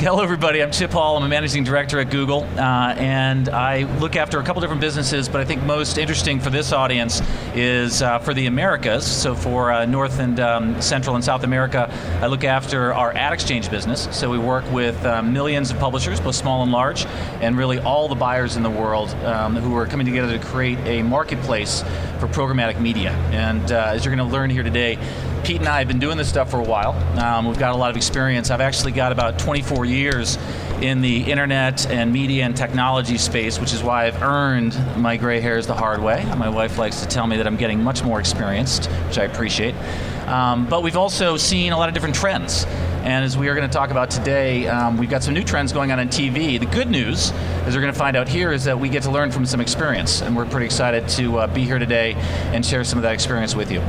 hello, everybody. I'm Chip Hall. I'm a managing director at Google, uh, and I look after a couple different businesses. But I think most interesting for this audience is uh, for the Americas. So for uh, North and um, Central and South America, I look after our ad exchange business. So we work with uh, millions of publishers, both small and large, and really all the buyers in the world um, who are coming together to create a marketplace for programmatic media. And uh, as you're going to learn here today, Pete and I have been doing this stuff for a while. Um, we've got a lot of experience. I've actually got about 24 years in the internet and media and technology space, which is why I've earned my gray hairs the hard way. My wife likes to tell me that I'm getting much more experienced, which I appreciate. Um, but we've also seen a lot of different trends. And as we are going to talk about today, um, we've got some new trends going on in TV. The good news, as we're going to find out here, is that we get to learn from some experience. And we're pretty excited to uh, be here today and share some of that experience with you.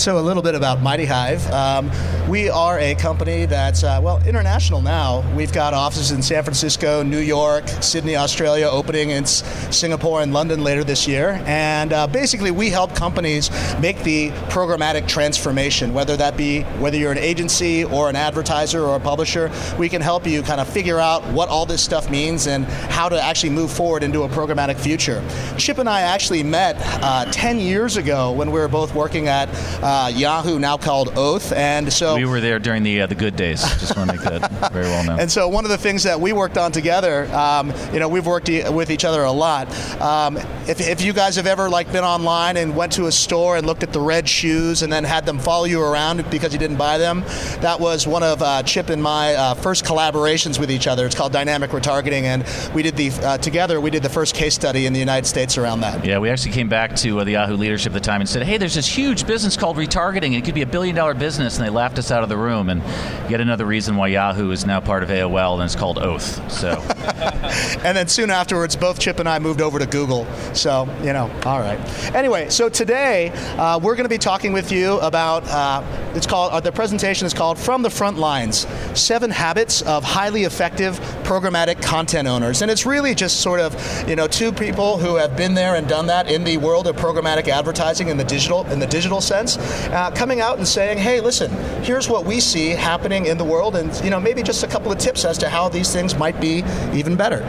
So, a little bit about Mighty Hive. Um, we are a company that's, uh, well, international now. We've got offices in San Francisco, New York, Sydney, Australia, opening in Singapore and London later this year. And uh, basically, we help companies make the programmatic transformation, whether that be whether you're an agency or an advertiser or a publisher. We can help you kind of figure out what all this stuff means and how to actually move forward into a programmatic future. Chip and I actually met uh, 10 years ago when we were both working at uh, Yahoo, now called Oath, and so we were there during the uh, the good days. Just want to make that very well known. And so one of the things that we worked on together, um, you know, we've worked e- with each other a lot. Um, if, if you guys have ever like been online and went to a store and looked at the red shoes and then had them follow you around because you didn't buy them, that was one of uh, Chip and my uh, first collaborations with each other. It's called dynamic retargeting, and we did the uh, together. We did the first case study in the United States around that. Yeah, we actually came back to uh, the Yahoo leadership at the time and said, "Hey, there's this huge business called retargeting, and it could be a billion dollar business," and they laughed us out of the room. And yet another reason why Yahoo is now part of AOL and it's called Oath. So, and then soon afterwards, both Chip and I moved over to Google. So you know, all right. Anyway, so today uh, we're going to be talking with you about uh, it's called uh, the presentation is called "From the Front Lines: Seven Habits of Highly Effective Programmatic Content Owners," and it's really just sort of you know two people who have been there and done that in the world of programmatic advertising in the digital in the digital sense, uh, coming out and saying, "Hey, listen, here's what we see happening in the world, and you know maybe just a couple of tips as to how these things might be even better."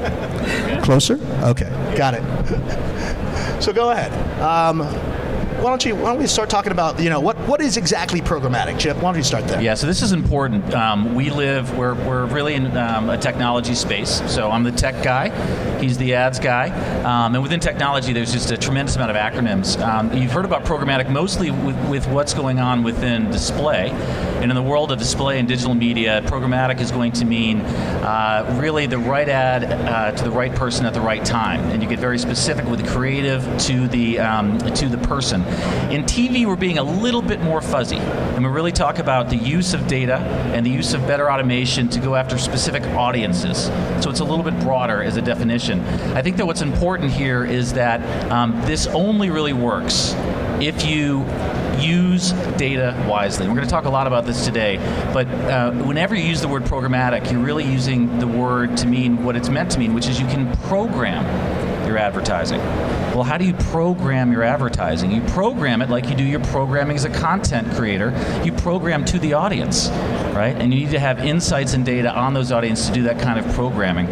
Closer? Okay, got it. so go ahead. Um, why don't you why don't we start talking about you know what what is exactly programmatic, Chip? Why don't you start there? Yeah, so this is important. Um, we live we're, we're really in um, a technology space. So I'm the tech guy, he's the ads guy, um, and within technology, there's just a tremendous amount of acronyms. Um, you've heard about programmatic mostly with, with what's going on within display, and in the world of display and digital media, programmatic is going to mean uh, really the right ad uh, to the right person at the right time, and you get very specific with the creative to the um, to the person. In TV, we're being a little bit more fuzzy, and we really talk about the use of data and the use of better automation to go after specific audiences. So it's a little bit broader as a definition. I think that what's important here is that um, this only really works if you use data wisely. We're going to talk a lot about this today, but uh, whenever you use the word programmatic, you're really using the word to mean what it's meant to mean, which is you can program your advertising. Well, how do you program your advertising? You program it like you do your programming as a content creator. You program to the audience, right? And you need to have insights and data on those audiences to do that kind of programming.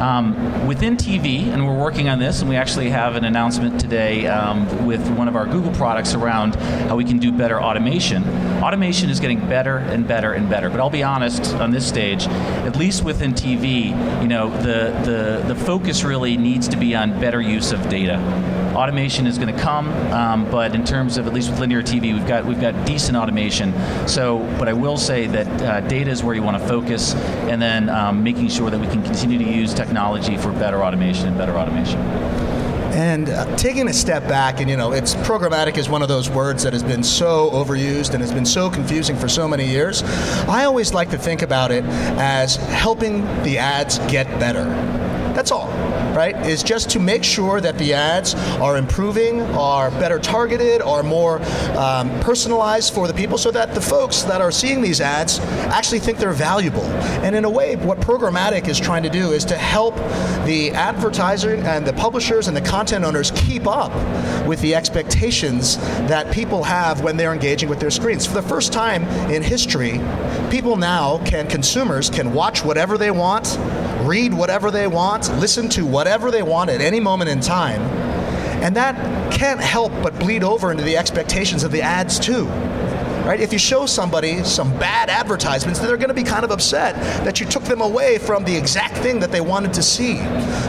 Um, within TV, and we're working on this, and we actually have an announcement today um, with one of our Google products around how we can do better automation. Automation is getting better and better and better. But I'll be honest on this stage, at least within TV, you know, the the, the focus really needs to be on better use of data. Automation is going to come, um, but in terms of at least with linear TV, we've got we've got decent automation. So, but I will say that uh, data is where you want to focus, and then um, making sure that we can continue to use technology for better automation and better automation. And uh, taking a step back, and you know, it's programmatic is one of those words that has been so overused and has been so confusing for so many years. I always like to think about it as helping the ads get better. That's all. Right, is just to make sure that the ads are improving, are better targeted, are more um, personalized for the people so that the folks that are seeing these ads actually think they're valuable. And in a way, what programmatic is trying to do is to help the advertiser and the publishers and the content owners keep up with the expectations that people have when they're engaging with their screens. For the first time in history, people now can, consumers can watch whatever they want, read whatever they want, listen to whatever they want at any moment in time. And that can't help but bleed over into the expectations of the ads too right? If you show somebody some bad advertisements, they're going to be kind of upset that you took them away from the exact thing that they wanted to see.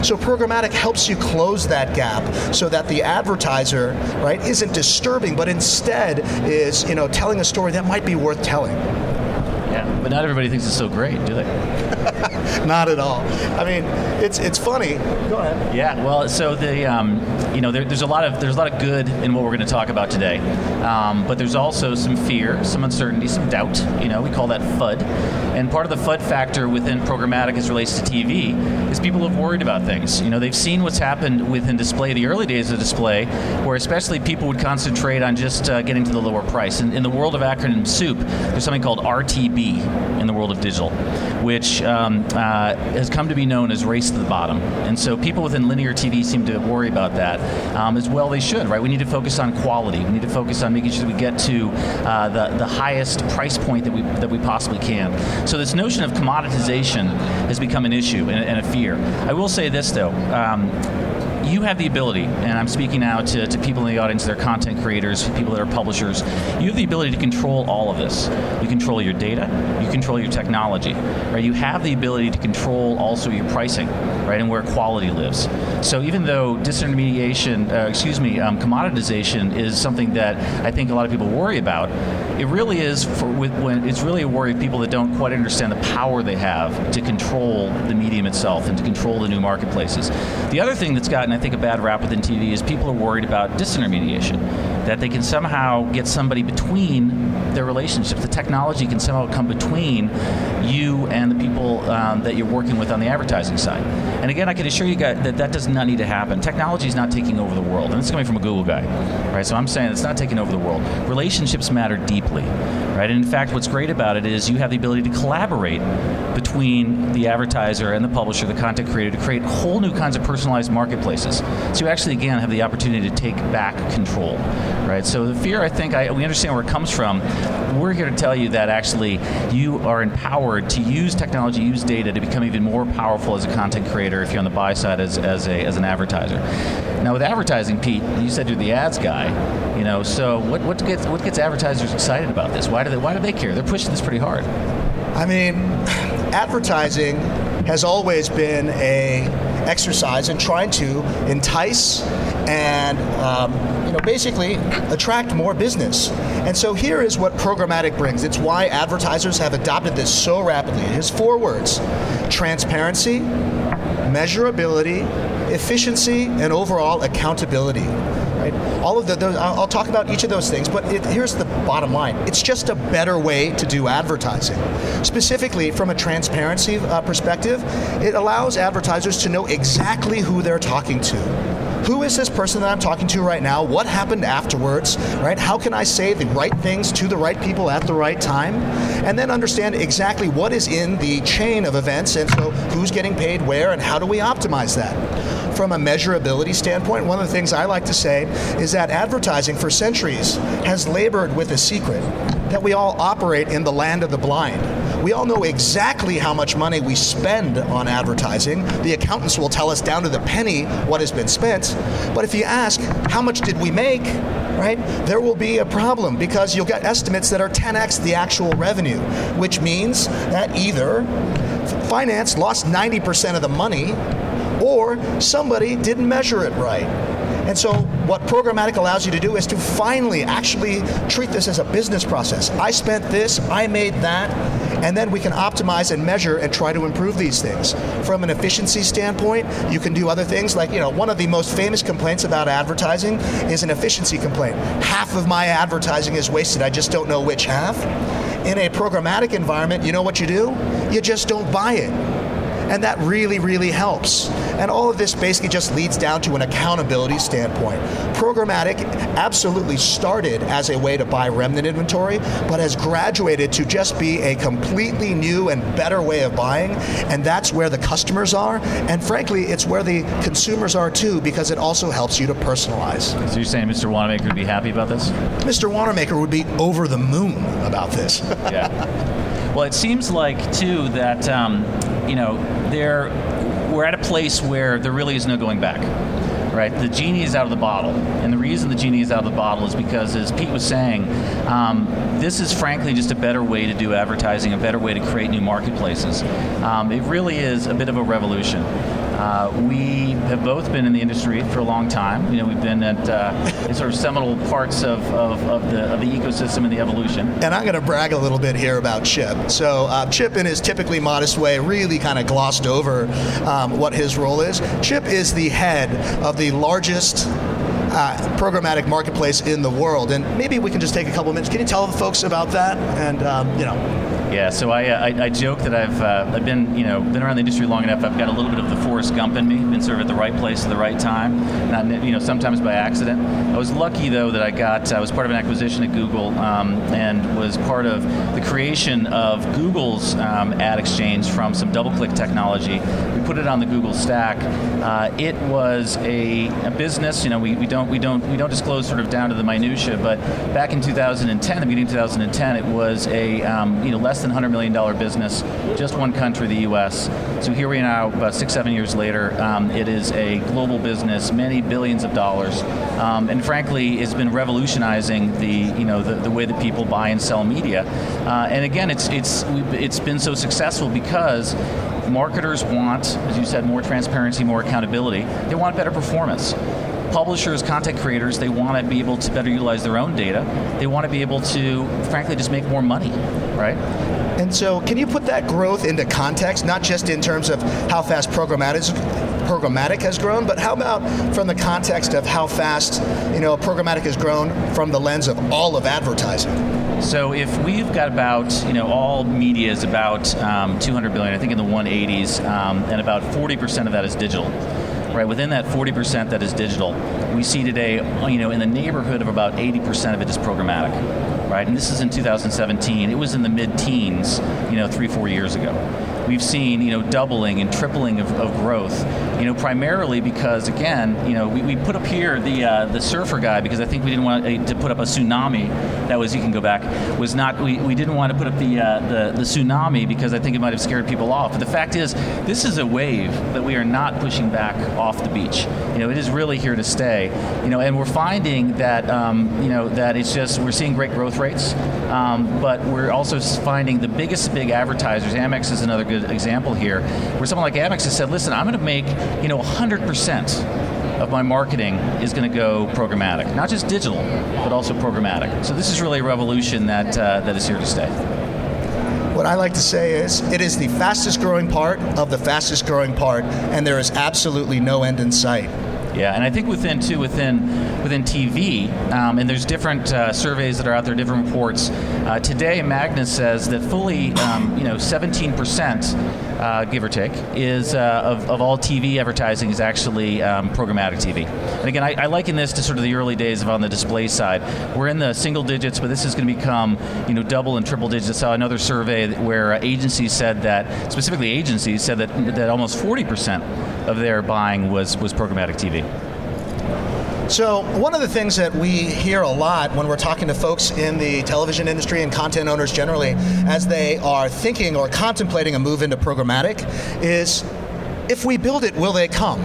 So programmatic helps you close that gap so that the advertiser, right, isn't disturbing, but instead is, you know, telling a story that might be worth telling. Yeah, but not everybody thinks it's so great, do they? not at all. I mean, it's it's funny. Go ahead. Yeah. Well, so the um, you know there, there's a lot of there's a lot of good in what we're going to talk about today, um, but there's also some fear, some uncertainty, some doubt. You know, we call that FUD, and part of the FUD factor within programmatic as relates to TV is people have worried about things. You know, they've seen what's happened within display, the early days of display, where especially people would concentrate on just uh, getting to the lower price. And in the world of acronym soup, there's something called RTB in the world of digital, which um, uh, has come to be known as race to the bottom. And so people within linear TV seem to worry about that um, as well. They should, right? We need to focus on quality. We need to focus on making sure we get to uh, the the highest price point that we that we possibly can. So this notion of commoditization has become an issue and, and a fear. I will say this though. Um, you have the ability, and I'm speaking now to, to people in the audience that are content creators, people that are publishers, you have the ability to control all of this. You control your data, you control your technology, right? You have the ability to control also your pricing, right, and where quality lives. So even though disintermediation, uh, excuse me, um, commoditization is something that I think a lot of people worry about, it really is for with, when it's really a worry of people that don't quite understand the power they have to control the medium itself and to control the new marketplaces. The other thing that's gotten I think, a bad rap within TV is people are worried about disintermediation, that they can somehow get somebody between their relationships. The technology can somehow come between you and the people um, that you're working with on the advertising side. And again, I can assure you guys that that does not need to happen. Technology is not taking over the world, and this is coming from a Google guy, right? So I'm saying it's not taking over the world. Relationships matter deeply, right? And in fact, what's great about it is you have the ability to collaborate between the advertiser and the publisher, the content creator, to create whole new kinds of personalized marketplaces. So you actually, again, have the opportunity to take back control, right? So the fear, I think, I, we understand where it comes from. We're here to tell you that actually you are empowered to use technology, use data to become even more powerful as a content creator if you're on the buy side as, as, a, as an advertiser. Now with advertising, Pete, you said you're the ads guy, you know, so what, what, gets, what gets advertisers excited about this? Why do, they, why do they care? They're pushing this pretty hard. I mean, advertising has always been a exercise in trying to entice and um, know basically attract more business. And so here is what programmatic brings. It's why advertisers have adopted this so rapidly. Here's four words: transparency, measurability, efficiency, and overall accountability. All of the, those, I'll talk about each of those things, but it, here's the bottom line: it's just a better way to do advertising. Specifically, from a transparency uh, perspective, it allows advertisers to know exactly who they're talking to who is this person that I'm talking to right now? What happened afterwards? Right? How can I say the right things to the right people at the right time? And then understand exactly what is in the chain of events and so who's getting paid where and how do we optimize that? From a measurability standpoint, one of the things I like to say is that advertising for centuries has labored with a secret that we all operate in the land of the blind. We all know exactly how much money we spend on advertising. The accountants will tell us down to the penny what has been spent. But if you ask, how much did we make? Right? There will be a problem because you'll get estimates that are 10x the actual revenue, which means that either finance lost 90% of the money or somebody didn't measure it right. And so, what programmatic allows you to do is to finally actually treat this as a business process. I spent this, I made that, and then we can optimize and measure and try to improve these things. From an efficiency standpoint, you can do other things like, you know, one of the most famous complaints about advertising is an efficiency complaint. Half of my advertising is wasted, I just don't know which half. In a programmatic environment, you know what you do? You just don't buy it And that really, really helps. And all of this basically just leads down to an accountability standpoint. Programmatic absolutely started as a way to buy remnant inventory, but has graduated to just be a completely new and better way of buying. And that's where the customers are. And frankly, it's where the consumers are too, because it also helps you to personalize. So you're saying Mr. Wanamaker would be happy about this? Mr. Wanamaker would be over the moon about this. yeah. Well, it seems like too that um, you know there we're at a place where there really is no going back right? The genie is out of the bottle. And the reason the genie is out of the bottle is because, as Pete was saying, um, this is frankly just a better way to do advertising, a better way to create new marketplaces. Um, it really is a bit of a revolution. Uh, we have both been in the industry for a long time. You know, we've been at uh, sort of seminal parts of, of, of, the, of the ecosystem and the evolution. And I'm going to brag a little bit here about Chip. So uh, Chip, in his typically modest way, really kind of glossed over um, what his role is. Chip is the head of the largest uh, programmatic marketplace in the world. And maybe we can just take a couple minutes. Can you tell the folks about that? And um, you know. Yeah, so I, uh, I, I, joke that I've uh, I've been you know been around the industry long enough. I've got a little bit of the Forrest Gump in me. Been sort of at the right place at the right time. Not you know sometimes by accident. I was lucky though that I got I was part of an acquisition at Google um, and was part of the creation of Google's um, ad exchange from some DoubleClick technology. We put it on the Google stack. Uh, it was a, a, business. You know we, we don't we don't we don't disclose sort of down to the minutia, but back in 2010, the beginning of 2010, it was a um, you know less than $100 million business, just one country, the U.S. So here we are now, about six, seven years later. Um, it is a global business, many billions of dollars, um, and frankly, it's been revolutionizing the you know the, the way that people buy and sell media. Uh, and again, it's it's it's been so successful because marketers want, as you said, more transparency, more accountability. They want better performance publishers, content creators, they want to be able to better utilize their own data. They want to be able to, frankly, just make more money, right? And so, can you put that growth into context, not just in terms of how fast programmatic, programmatic has grown, but how about from the context of how fast you know programmatic has grown from the lens of all of advertising? So if we've got about, you know, all media is about um, 200 billion, I think in the 180s, um, and about 40% of that is digital right? Within that 40% that is digital, we see today, you know, in the neighborhood of about 80% of it is programmatic, right? And this is in 2017. It was in the mid-teens, you know, three, four years ago we've seen you know doubling and tripling of, of growth. You know, primarily because again, you know, we, we put up here the uh, the surfer guy because I think we didn't want uh, to put up a tsunami. That was you can go back. Was not we, we didn't want to put up the, uh, the the tsunami because I think it might have scared people off. But the fact is, this is a wave that we are not pushing back off the beach. You know, it is really here to stay. You know, and we're finding that um, you know that it's just we're seeing great growth rates, um, but we're also finding the biggest big advertisers. Amex is another good example here, where someone like Amex has said, listen, I'm going to make, you know, 100% of my marketing is going to go programmatic, not just digital, but also programmatic. So this is really a revolution that uh, that is here to stay. What I like to say is, it is the fastest growing part of the fastest growing part, and there is absolutely no end in sight. Yeah, and I think within too within within TV, um, and there's different uh, surveys that are out there, different reports. Uh, today, Magna says that fully, um, you know, 17 percent uh, give or take, is uh, of, of all TV advertising is actually um, programmatic TV. And again, I, I, liken this to sort of the early days of on the display side. We're in the single digits, but this is going to become you know double and triple digits. I saw another survey where agencies said that specifically agencies said that that almost 40 percent of their buying was was programmatic TV. So, one of the things that we hear a lot when we're talking to folks in the television industry and content owners generally, as they are thinking or contemplating a move into programmatic, is if we build it, will they come?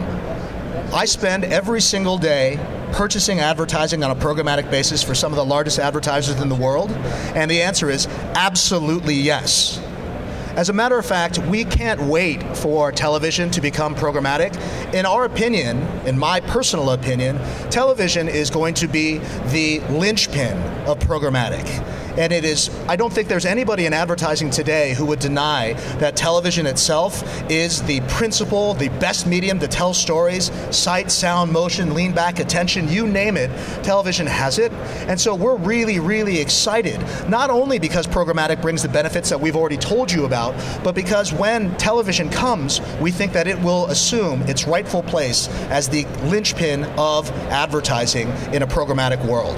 I spend every single day purchasing advertising on a programmatic basis for some of the largest advertisers in the world, and the answer is absolutely yes. As a matter of fact, we can't wait for television to become programmatic. In our opinion, in my personal opinion, television is going to be the linchpin of programmatic. And it is, I don't think there's anybody in advertising today who would deny that television itself is the principal, the best medium to tell stories sight, sound, motion, lean back, attention, you name it. Television has it. And so we're really, really excited, not only because programmatic brings the benefits that we've already told you about, but because when television comes, we think that it will assume its rightful place as the linchpin of advertising in a programmatic world.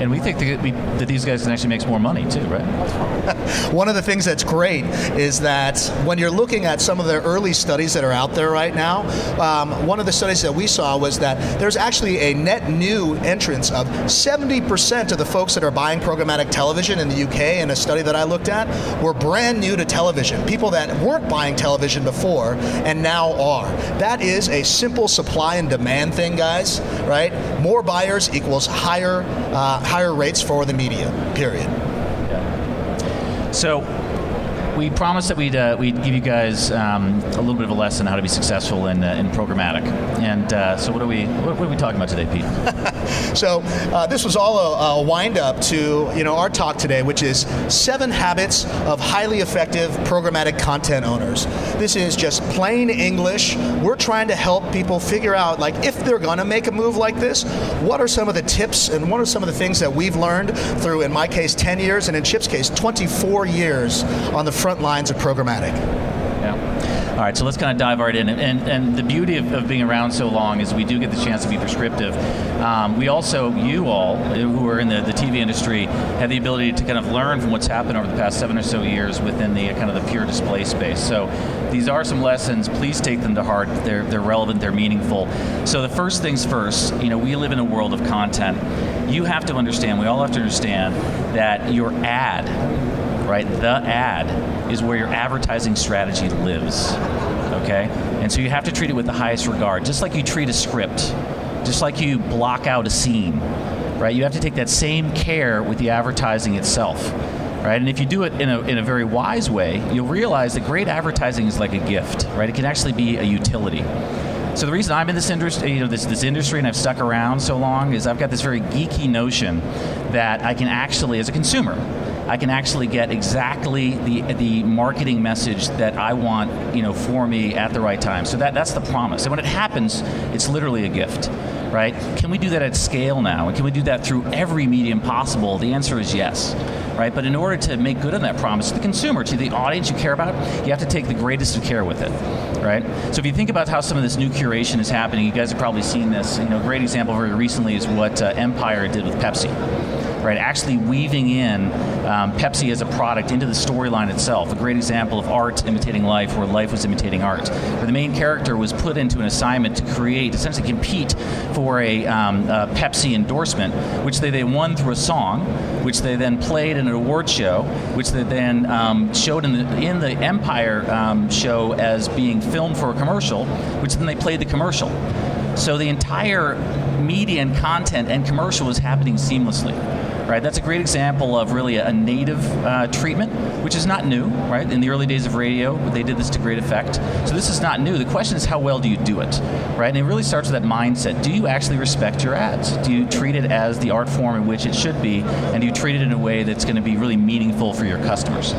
And we think that, we, that these guys can actually make more money too, right? One of the things that's great is that when you're looking at some of the early studies that are out there right now, um, one of the studies that we saw was that there's actually a net new entrance of 70% of the folks that are buying programmatic television in the UK in a study that I looked at were brand new to television. People that weren't buying television before and now are. That is a simple supply and demand thing, guys, right? More buyers equals higher uh, higher rates for the media, period. Yeah. So we promised that we'd, uh, we'd give you guys um, a little bit of a lesson how to be successful in, uh, in programmatic. And uh, so, what are we what, are we talking about today, Pete? so, uh, this was all a, a wind up to you know our talk today, which is seven habits of highly effective programmatic content owners. This is just plain English. We're trying to help people figure out like if they're going to make a move like this, what are some of the tips and what are some of the things that we've learned through, in my case, 10 years, and in Chip's case, 24 years on the front lines of programmatic. Yeah. All right, so let's kind of dive right in. And, and the beauty of, of being around so long is we do get the chance to be prescriptive. Um, we also, you all who are in the, the TV industry, have the ability to kind of learn from what's happened over the past seven or so years within the kind of the pure display space. So these are some lessons. Please take them to heart. They're, they're relevant, they're meaningful. So the first things first, you know, we live in a world of content. You have to understand, we all have to understand that your ad right? The ad is where your advertising strategy lives, okay? And so you have to treat it with the highest regard, just like you treat a script, just like you block out a scene, right? You have to take that same care with the advertising itself. Right? And if you do it in a, in a very wise way, you'll realize that great advertising is like a gift, right? It can actually be a utility. So the reason I'm in this industry, you know, this, this industry and I've stuck around so long is I've got this very geeky notion that I can actually, as a consumer, I can actually get exactly the the marketing message that I want, you know, for me at the right time. So that that's the promise. And when it happens, it's literally a gift. Right? Can we do that at scale now? And can we do that through every medium possible? The answer is yes. Right? But in order to make good on that promise to the consumer, to the audience you care about, you have to take the greatest of care with it. Right? So if you think about how some of this new curation is happening, you guys have probably seen this. You know, a great example very recently is what uh, Empire did with Pepsi right? Actually weaving in um, Pepsi as a product into the storyline itself. A great example of art imitating life, where life was imitating art. Where the main character was put into an assignment to create, essentially compete for a, um, a Pepsi endorsement, which they, they won through a song, which they then played in an award show, which they then um, showed in the, in the Empire um, show as being filmed for a commercial, which then they played the commercial. So the entire media and content and commercial was happening seamlessly right? That's a great example of really a native uh, treatment, which is not new, right? In the early days of radio, they did this to great effect. So this is not new. The question is, how well do you do it, right? And it really starts with that mindset. Do you actually respect your ads? Do you treat it as the art form in which it should be, and do you treat it in a way that's going to be really meaningful for your customers?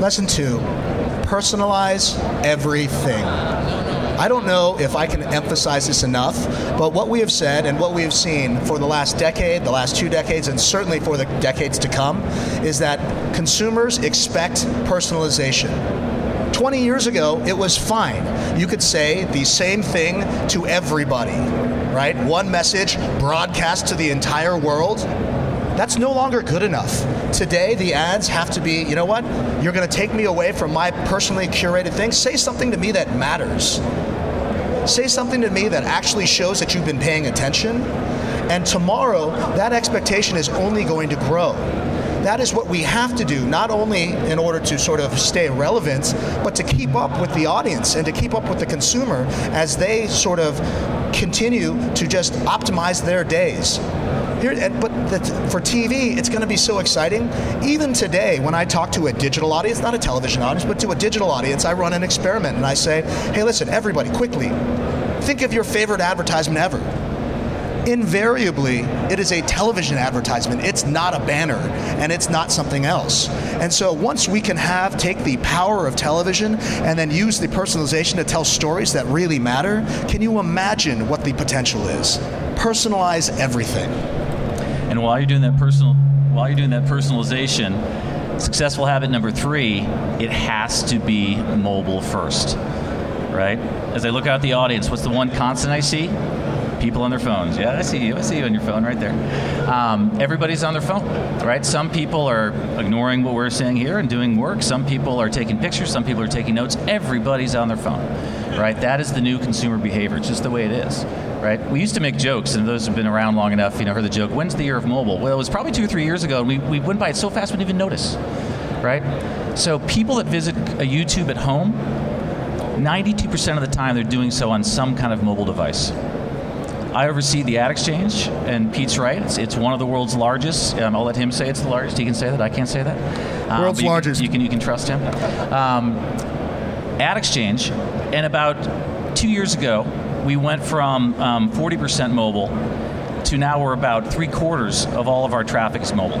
Lesson two personalize everything. I don't know if I can emphasize this enough, but what we have said and what we have seen for the last decade, the last two decades, and certainly for the decades to come, is that consumers expect personalization. 20 years ago, it was fine. You could say the same thing to everybody, right? One message broadcast to the entire world. That's no longer good enough. Today, the ads have to be, you know what? You're going to take me away from my personally curated thing. Say something to me that matters. Say something to me that actually shows that you've been paying attention. And tomorrow, that expectation is only going to grow. That is what we have to do, not only in order to sort of stay relevant, but to keep up with the audience and to keep up with the consumer as they sort of continue to just optimize their days. But for TV, it's going to be so exciting. Even today, when I talk to a digital audience, not a television audience, but to a digital audience, I run an experiment and I say, hey, listen, everybody, quickly, think of your favorite advertisement ever. invariably it is a television advertisement. It's not a banner and it's not something else. And so once we can have take the power of television and then use the personalization to tell stories that really matter, can you imagine what the potential is? Personalize everything. And while you're doing that personal while you're doing that personalization, successful habit number 3, it has to be mobile first. Right? As I look out the audience, what's the one constant I see? people on their phones. Yeah, I see you. I see you on your phone right there. Um, everybody's on their phone, right? Some people are ignoring what we're saying here and doing work. Some people are taking pictures. Some people are taking notes. Everybody's on their phone, right? That is the new consumer behavior. It's just the way it is. Right? We used to make jokes, and those who've been around long enough, you know, heard the joke. When's the year of mobile? Well, it was probably two or three years ago, and we, we went by it so fast we didn't even notice, right? So people that visit a YouTube at home, 92% of the time they're doing so on some kind of mobile device. I oversee the Ad Exchange, and Pete's right. It's, it's one of the world's largest. Um, I'll let him say it's the largest. He can say that. I can't say that. Um, world's you largest. Can, you can you can trust him. Um, Ad Exchange, and about two years ago, we went from 40% um, mobile to now we're about three quarters of all of our traffic is mobile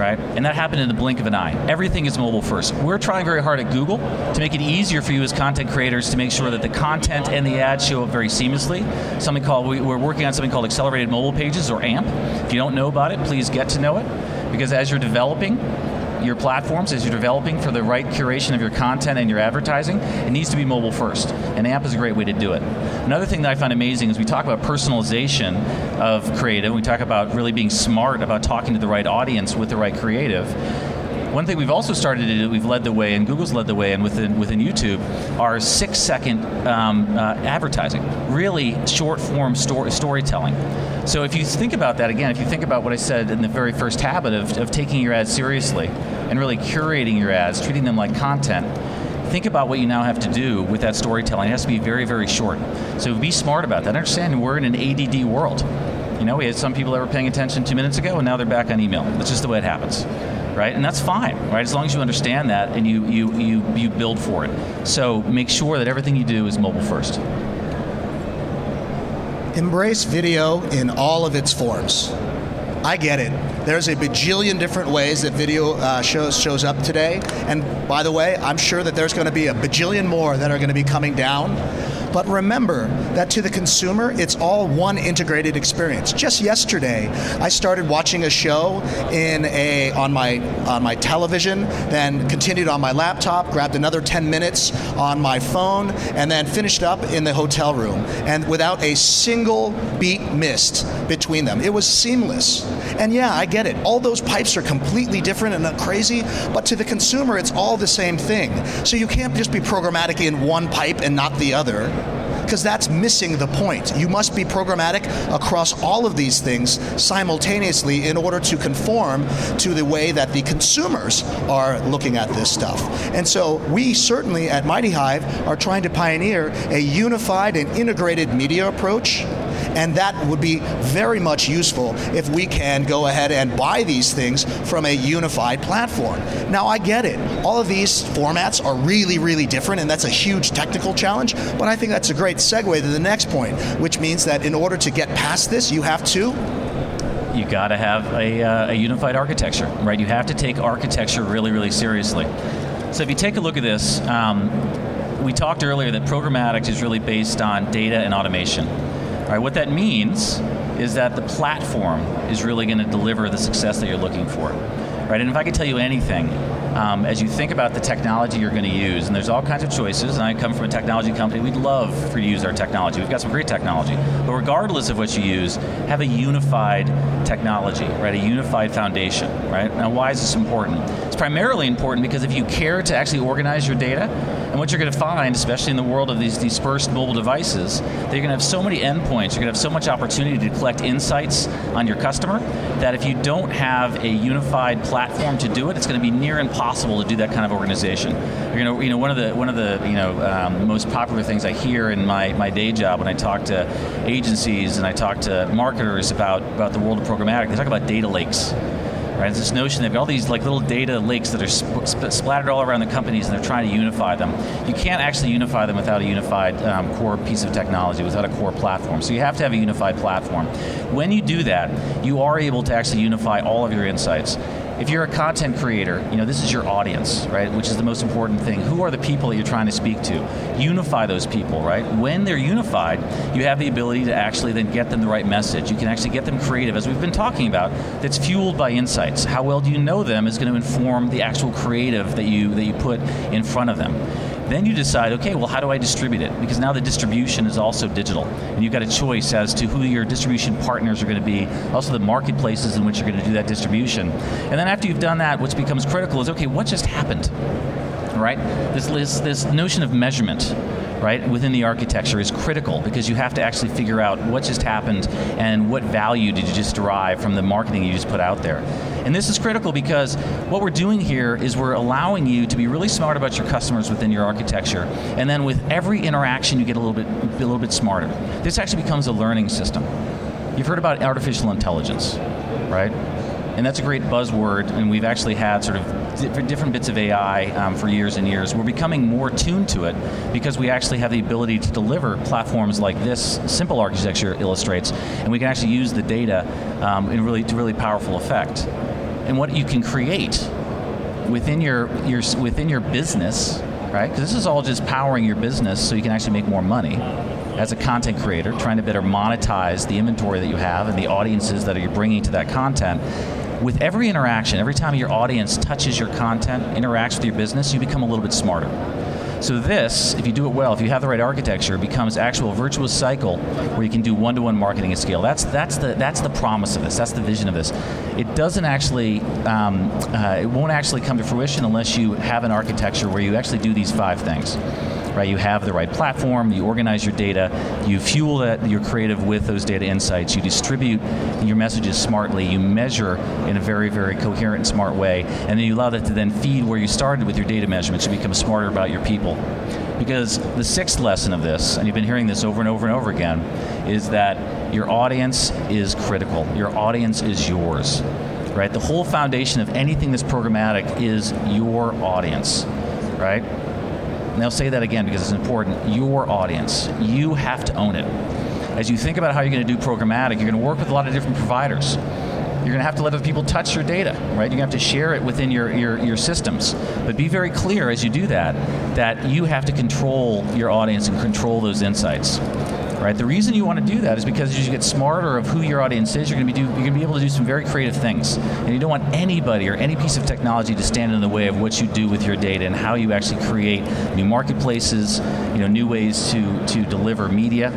right? And that happened in the blink of an eye. Everything is mobile first. We're trying very hard at Google to make it easier for you as content creators to make sure that the content and the ads show up very seamlessly. Something called we're working on something called accelerated mobile pages or AMP. If you don't know about it, please get to know it because as you're developing your platforms as you're developing for the right curation of your content and your advertising, it needs to be mobile first. And AMP is a great way to do it. Another thing that I find amazing is we talk about personalization of creative. We talk about really being smart about talking to the right audience with the right creative. One thing we've also started to do, we've led the way, and Google's led the way, and within within YouTube, are six second um, uh, advertising, really short form story, storytelling. So if you think about that again, if you think about what I said in the very first habit of, of taking your ads seriously and really curating your ads, treating them like content, think about what you now have to do with that storytelling. It has to be very, very short. So be smart about that. Understand we're in an ADD world. You know, we had some people that were paying attention two minutes ago, and now they're back on email. That's just the way it happens right? And that's fine, right? As long as you understand that and you you you you build for it. So make sure that everything you do is mobile first. Embrace video in all of its forms. I get it. There's a bajillion different ways that video uh, shows shows up today, and by the way, I'm sure that there's going to be a bajillion more that are going to be coming down. But remember that to the consumer, it's all one integrated experience. Just yesterday, I started watching a show in a on my on my television, then continued on my laptop, grabbed another 10 minutes on my phone, and then finished up in the hotel room. And without a single beat missed between them. It was seamless. And yeah, I get it. All those pipes are completely different and crazy, but to the consumer, it's all the same thing. So you can't just be programmatic in one pipe and not the other because that's missing the point. You must be programmatic across all of these things simultaneously in order to conform to the way that the consumers are looking at this stuff. And so we certainly at Mighty Hive are trying to pioneer a unified and integrated media approach and that would be very much useful if we can go ahead and buy these things from a unified platform. Now, I get it. All of these formats are really, really different, and that's a huge technical challenge, but I think that's a great segue to the next point, which means that in order to get past this, you have to you got to have a, uh, a, unified architecture, right? You have to take architecture really, really seriously. So if you take a look at this, um, we talked earlier that programmatic is really based on data and automation. Right, what that means is that the platform is really going to deliver the success that you're looking for. Right? And if I could tell you anything, um, as you think about the technology you're going to use, and there's all kinds of choices, and I come from a technology company, we'd love for you to use our technology. We've got some great technology. But regardless of what you use, have a unified technology, right? A unified foundation, right? Now, why is this important? It's primarily important because if you care to actually organize your data, and what you're going to find, especially in the world of these dispersed mobile devices, that you're going to have so many endpoints, you're going to have so much opportunity to collect insights on your customer that if you don't have a unified platform to do it, it's going to be near impossible to do that kind of organization. You're going to, you know, one of the one of the you know um, most popular things I hear in my, my day job when I talk to agencies and I talk to marketers about about the world of programmatic, they talk about data lakes right? It's this notion they've got all these like little data lakes that are sp- sp- splattered all around the companies, and they're trying to unify them. You can't actually unify them without a unified um, core piece of technology, without a core platform. So you have to have a unified platform. When you do that, you are able to actually unify all of your insights if you're a content creator, you know, this is your audience, right? Which is the most important thing. Who are the people that you're trying to speak to? Unify those people, right? When they're unified, you have the ability to actually then get them the right message. You can actually get them creative, as we've been talking about, that's fueled by insights. How well do you know them is going to inform the actual creative that you that you put in front of them. Then you decide, okay, well, how do I distribute it? Because now the distribution is also digital. And you've got a choice as to who your distribution partners are going to be, also the marketplaces in which you're going to do that distribution. And then after you've done that, what becomes critical is, okay, what just happened? Right? This, this, this notion of measurement right, within the architecture is critical because you have to actually figure out what just happened and what value did you just derive from the marketing you just put out there. And this is critical because what we're doing here is we're allowing you to be really smart about your customers within your architecture, and then with every interaction you get a little bit a little bit smarter. This actually becomes a learning system. You've heard about artificial intelligence, right? And that's a great buzzword, and we've actually had sort of different bits of AI um, for years and years. We're becoming more tuned to it because we actually have the ability to deliver platforms like this simple architecture illustrates, and we can actually use the data um, in really to really powerful effect. And what you can create within your, your within your business, right? Because this is all just powering your business so you can actually make more money as a content creator, trying to better monetize the inventory that you have and the audiences that you're bringing to that content with every interaction, every time your audience touches your content, interacts with your business, you become a little bit smarter. So this, if you do it well, if you have the right architecture, becomes actual virtuous cycle where you can do one-to-one marketing at scale. That's that's the that's the promise of this. That's the vision of this. It doesn't actually, um, uh, it won't actually come to fruition unless you have an architecture where you actually do these five things right? You have the right platform, you organize your data, you fuel that, your creative with those data insights, you distribute your messages smartly, you measure in a very, very coherent and smart way, and then you allow that to then feed where you started with your data measurements to become smarter about your people. Because the sixth lesson of this, and you've been hearing this over and over and over again, is that your audience is critical. Your audience is yours. Right? The whole foundation of anything that's programmatic is your audience. Right? And they'll say that again because it's important. Your audience. You have to own it. As you think about how you're going to do programmatic, you're going to work with a lot of different providers. You're going to have to let other people touch your data, right? You're going to have to share it within your, your, your systems. But be very clear as you do that, that you have to control your audience and control those insights right? The reason you want to do that is because as you get smarter of who your audience is, you're going to be do, you're going to be able to do some very creative things, and you don't want anybody or any piece of technology to stand in the way of what you do with your data and how you actually create new marketplaces, you know, new ways to to deliver media.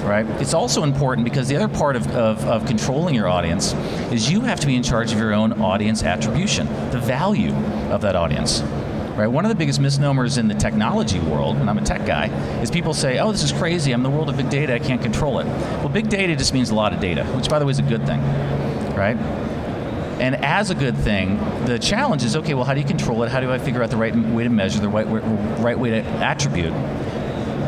Right? It's also important because the other part of, of, of controlling your audience is you have to be in charge of your own audience attribution, the value of that audience. Right? One of the biggest misnomers in the technology world, and I'm a tech guy, is people say, oh, this is crazy, I'm in the world of big data, I can't control it. Well, big data just means a lot of data, which by the way is a good thing, right? And as a good thing, the challenge is okay, well, how do you control it? How do I figure out the right way to measure, the right way, right way to attribute?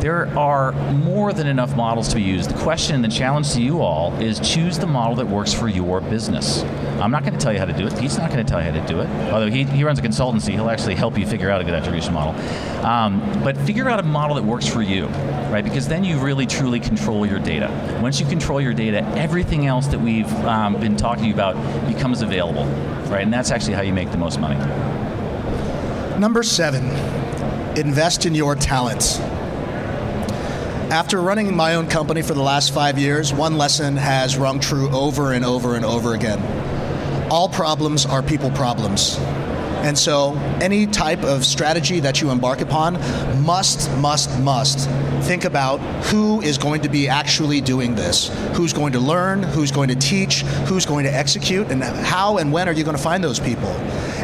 there are more than enough models to be used. The question and the challenge to you all is choose the model that works for your business. I'm not going to tell you how to do it. He's not going to tell you how to do it. Although he, he runs a consultancy, he'll actually help you figure out a good attribution model. Um, but figure out a model that works for you, right? Because then you really truly control your data. Once you control your data, everything else that we've um, been talking about becomes available, right? And that's actually how you make the most money. Number seven, invest in your talents. After running my own company for the last five years, one lesson has rung true over and over and over again. All problems are people problems. And so, any type of strategy that you embark upon must, must, must think about who is going to be actually doing this, who's going to learn, who's going to teach, who's going to execute, and how and when are you going to find those people.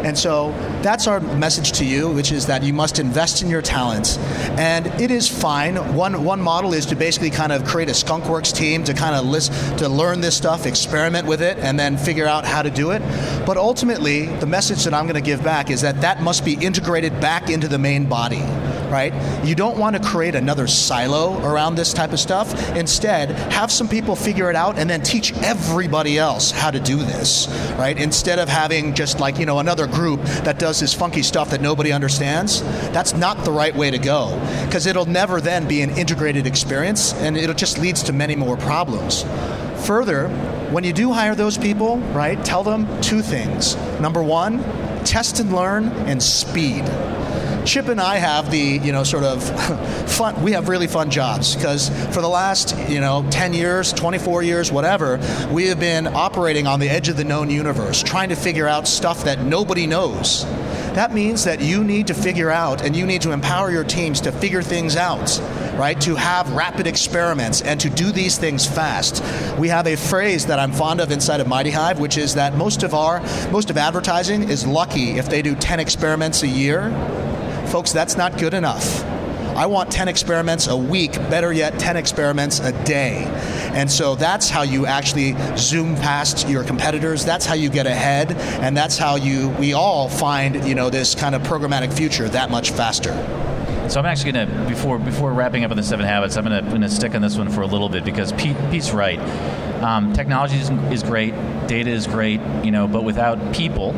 And so, that's our message to you, which is that you must invest in your talents. And it is fine. One one model is to basically kind of create a skunkworks team to kind of list to learn this stuff, experiment with it, and then figure out how to do it. But ultimately, the message that I'm going to give back is that that must be integrated back into the main body right? You don't want to create another silo around this type of stuff. Instead, have some people figure it out and then teach everybody else how to do this, right? Instead of having just like, you know, another group that does this funky stuff that nobody understands, that's not the right way to go because it'll never then be an integrated experience and it just leads to many more problems. Further, when you do hire those people, right, tell them two things. Number one, test and learn and speed. Chip and I have the, you know, sort of fun, we have really fun jobs because for the last, you know, 10 years, 24 years, whatever, we have been operating on the edge of the known universe, trying to figure out stuff that nobody knows. That means that you need to figure out and you need to empower your teams to figure things out, right? To have rapid experiments and to do these things fast. We have a phrase that I'm fond of inside of Mighty Hive, which is that most of our most of advertising is lucky if they do 10 experiments a year Folks, that's not good enough. I want 10 experiments a week, better yet, 10 experiments a day. And so that's how you actually zoom past your competitors. That's how you get ahead. And that's how you we all find, you know, this kind of programmatic future that much faster. So I'm actually going to before before wrapping up on the seven habits, I'm going to stick on this one for a little bit because Pete, Pete's right. Um, technology is, is great, data is great, you know, but without people,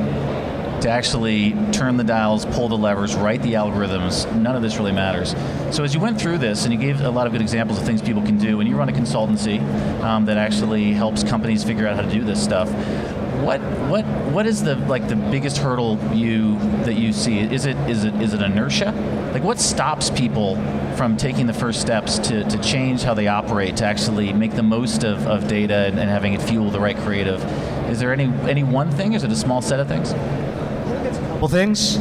to actually turn the dials, pull the levers, write the algorithms. None of this really matters. So as you went through this, and you gave a lot of good examples of things people can do, and you run a consultancy um, that actually helps companies figure out how to do this stuff. What what what is the like the biggest hurdle you that you see? Is it is it is it inertia? Like what stops people from taking the first steps to, to change how they operate to actually make the most of, of data and, and having it fuel the right creative? Is there any any one thing? Is it a small set of things? couple things.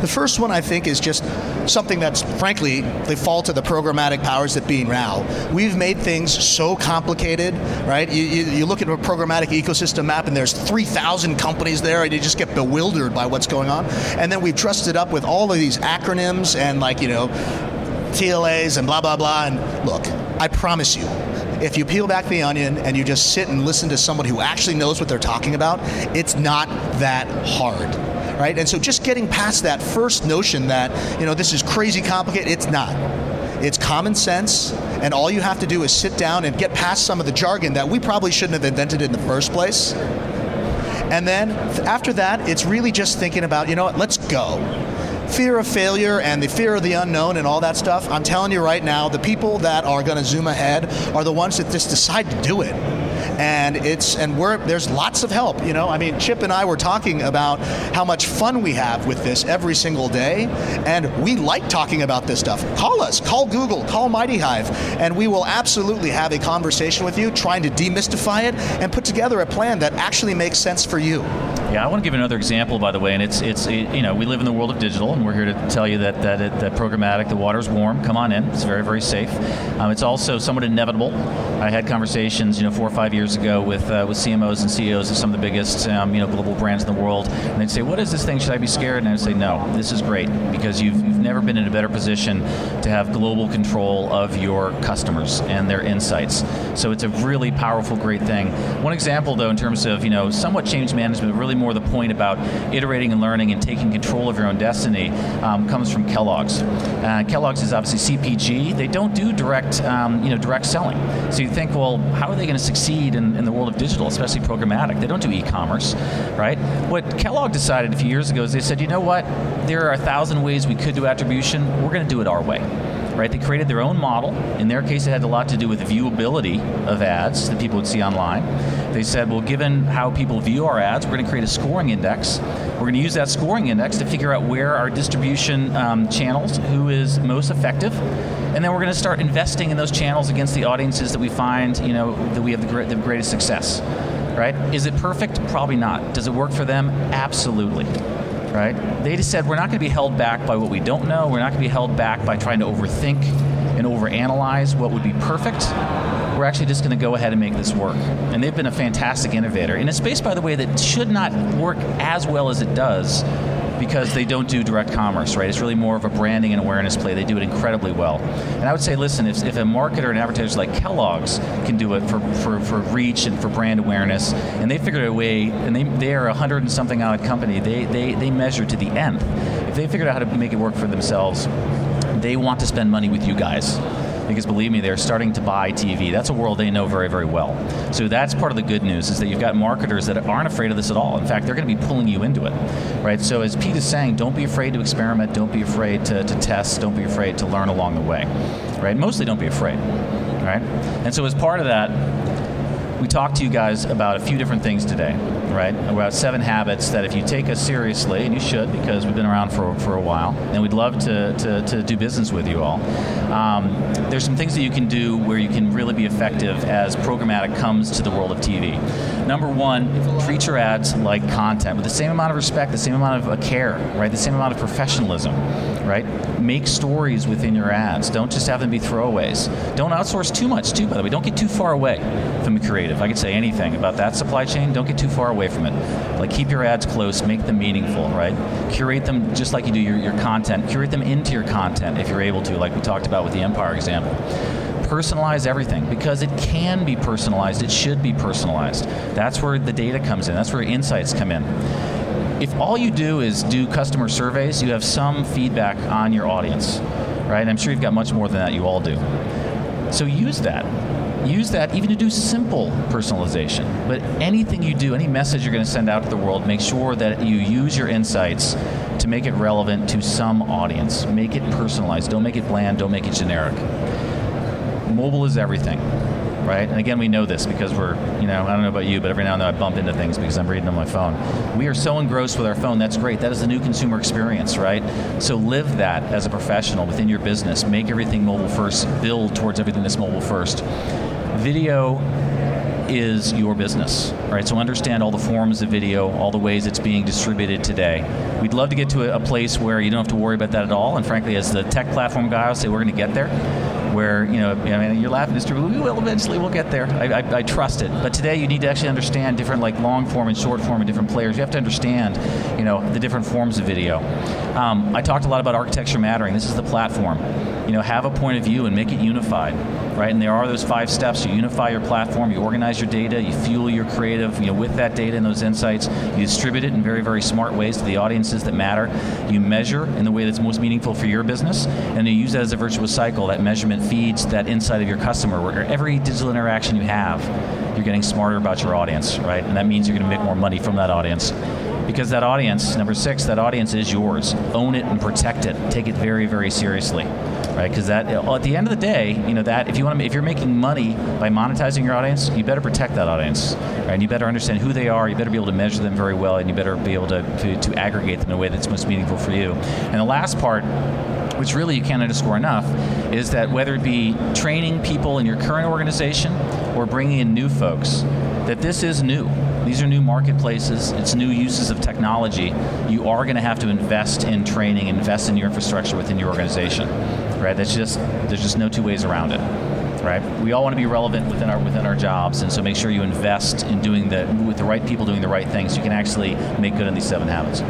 The first one, I think, is just something that's frankly the fault of the programmatic powers that be now. We've made things so complicated, right? You, you, you look at a programmatic ecosystem map, and there's 3,000 companies there, and you just get bewildered by what's going on. And then we've trusted up with all of these acronyms and like you know TLAs and blah blah blah. And look, I promise you, if you peel back the onion and you just sit and listen to somebody who actually knows what they're talking about, it's not that hard right? And so just getting past that first notion that, you know, this is crazy complicated, it's not. It's common sense, and all you have to do is sit down and get past some of the jargon that we probably shouldn't have invented in the first place. And then after that, it's really just thinking about, you know what, let's go fear of failure and the fear of the unknown and all that stuff, I'm telling you right now, the people that are going to zoom ahead are the ones that just decide to do it and it's and we're there's lots of help. You know, I mean, Chip and I were talking about how much fun we have with this every single day, and we like talking about this stuff. Call us, call Google, call MightyHive, and we will absolutely have a conversation with you, trying to demystify it and put together a plan that actually makes sense for you. Yeah, I want to give another example, by the way, and it's it's you know we live in the world of digital, and we're here to tell you that that, it, that programmatic, the water's warm. Come on in, it's very very safe. Um, it's also somewhat inevitable. I had conversations, you know, four or five years ago with uh, with CMOs and CEOs of some of the biggest um, you know global brands in the world, and they'd say, "What is this thing? Should I be scared?" And I'd say, "No, this is great because you've, you've never been in a better position to have global control of your customers and their insights. So it's a really powerful, great thing. One example, though, in terms of you know somewhat change management, really more the point about iterating and learning and taking control of your own destiny, um, comes from Kellogg's. Uh, Kellogg's is obviously CPG. They don't do direct um, you know direct selling. So you think, well, how are they going to succeed in, in the world of digital, especially programmatic? They don't do e-commerce, right? What Kellogg decided a few years ago is they said, you know what? There are a thousand ways we could do attribution. We're going to do it our way right? They created their own model. In their case, it had a lot to do with the viewability of ads that people would see online. They said, well, given how people view our ads, we're going to create a scoring index. We're going to use that scoring index to figure out where our distribution um, channels, who is most effective, and then we're going to start investing in those channels against the audiences that we find, you know, that we have the, the greatest success. Right? Is it perfect? Probably not. Does it work for them? Absolutely right? They just said we're not going to be held back by what we don't know. We're not going to be held back by trying to overthink and overanalyze what would be perfect. We're actually just going to go ahead and make this work. And they've been a fantastic innovator in a space, by the way, that should not work as well as it does because they don't do direct commerce, right? It's really more of a branding and awareness play. They do it incredibly well. And I would say, listen, if, if a marketer and advertiser like Kellogg's can do it for, for, for reach and for brand awareness, and they figured out a way, and they, they are a hundred and something odd company, they, they, they measure to the nth. If they figured out how to make it work for themselves, they want to spend money with you guys because believe me, they're starting to buy TV. That's a world they know very, very well. So that's part of the good news is that you've got marketers that aren't afraid of this at all. In fact, they're going to be pulling you into it, right? So as Pete is saying, don't be afraid to experiment, don't be afraid to, to test, don't be afraid to learn along the way, right? Mostly don't be afraid, right? And so as part of that, we talked to you guys about a few different things today, right? About seven habits that if you take us seriously, and you should because we've been around for, for a while, and we'd love to, to, to do business with you all. Um, there's some things that you can do where you can really be effective as programmatic comes to the world of TV. Number one, treat your ads like content with the same amount of respect, the same amount of uh, care, right? The same amount of professionalism, right? Make stories within your ads. Don't just have them be throwaways. Don't outsource too much, too, by the way. Don't get too far away from the creative creative. I could say anything about that supply chain. Don't get too far away from it. Like keep your ads close, make them meaningful, right? Curate them just like you do your, your content. Curate them into your content if you're able to, like we talked about with the Empire example personalize everything because it can be personalized. It should be personalized. That's where the data comes in. That's where insights come in. If all you do is do customer surveys, you have some feedback on your audience, right? I'm sure you've got much more than that. You all do. So use that use that even to do simple personalization. But anything you do, any message you're going to send out to the world, make sure that you use your insights to make it relevant to some audience. Make it personalized. Don't make it bland. Don't make it generic. Mobile is everything right? And again, we know this because we're, you know, I don't know about you, but every now and then I bump into things because I'm reading on my phone. We are so engrossed with our phone. That's great. That is the new consumer experience, right? So live that as a professional within your business. Make everything mobile first. Build towards everything that's mobile first video is your business, right? So understand all the forms of video, all the ways it's being distributed today. We'd love to get to a, place where you don't have to worry about that at all. And frankly, as the tech platform guy, I'll say we're going to get there. Where you know, I mean, you're laughing, distributed. We will eventually. We'll get there. I, I, I, trust it. But today, you need to actually understand different, like long form and short form, and different players. You have to understand, you know, the different forms of video. Um, I talked a lot about architecture mattering. This is the platform. You know, have a point of view and make it unified right? And there are those five steps. You unify your platform, you organize your data, you fuel your creative you know, with that data and those insights. You distribute it in very, very smart ways to the audiences that matter. You measure in the way that's most meaningful for your business, and you use that as a virtuous cycle. That measurement feeds that insight of your customer, where every digital interaction you have, you're getting smarter about your audience, right? And that means you're going to make more money from that audience because that audience, number six, that audience is yours. Own it and protect it. Take it very, very seriously right? Because that at the end of the day, you know that if you want to, if you're making money by monetizing your audience, you better protect that audience, right? And you better understand who they are. You better be able to measure them very well, and you better be able to, to, to aggregate them in a way that's most meaningful for you. And the last part which really you can't underscore enough, is that whether it be training people in your current organization or bringing in new folks, that this is new. These are new marketplaces, it's new uses of technology. You are going to have to invest in training, invest in your infrastructure within your organization right? That's just there's just no two ways around it, right? We all want to be relevant within our within our jobs, and so make sure you invest in doing the with the right people doing the right things. So you can actually make good on these seven habits.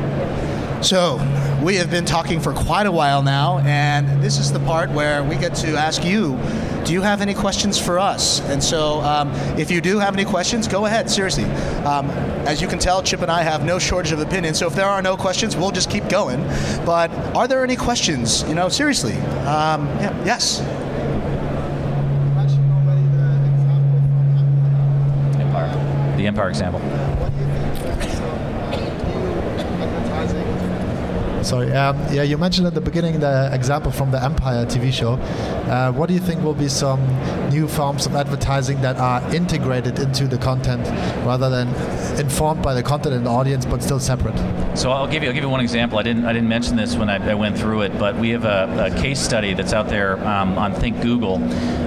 So, we have been talking for quite a while now, and this is the part where we get to ask you do you have any questions for us? And so, um, if you do have any questions, go ahead, seriously. Um, as you can tell, Chip and I have no shortage of opinions, so if there are no questions, we'll just keep going. But are there any questions? You know, seriously. Um, yeah, yes. Empire. The Empire example. Sorry. Um, yeah, you mentioned at the beginning the example from the Empire TV show. Uh, what do you think will be some new forms of advertising that are integrated into the content rather than informed by the content and the audience, but still separate? So I'll give you I'll give you one example. I didn't I didn't mention this when I, I went through it, but we have a, a case study that's out there um, on Think Google,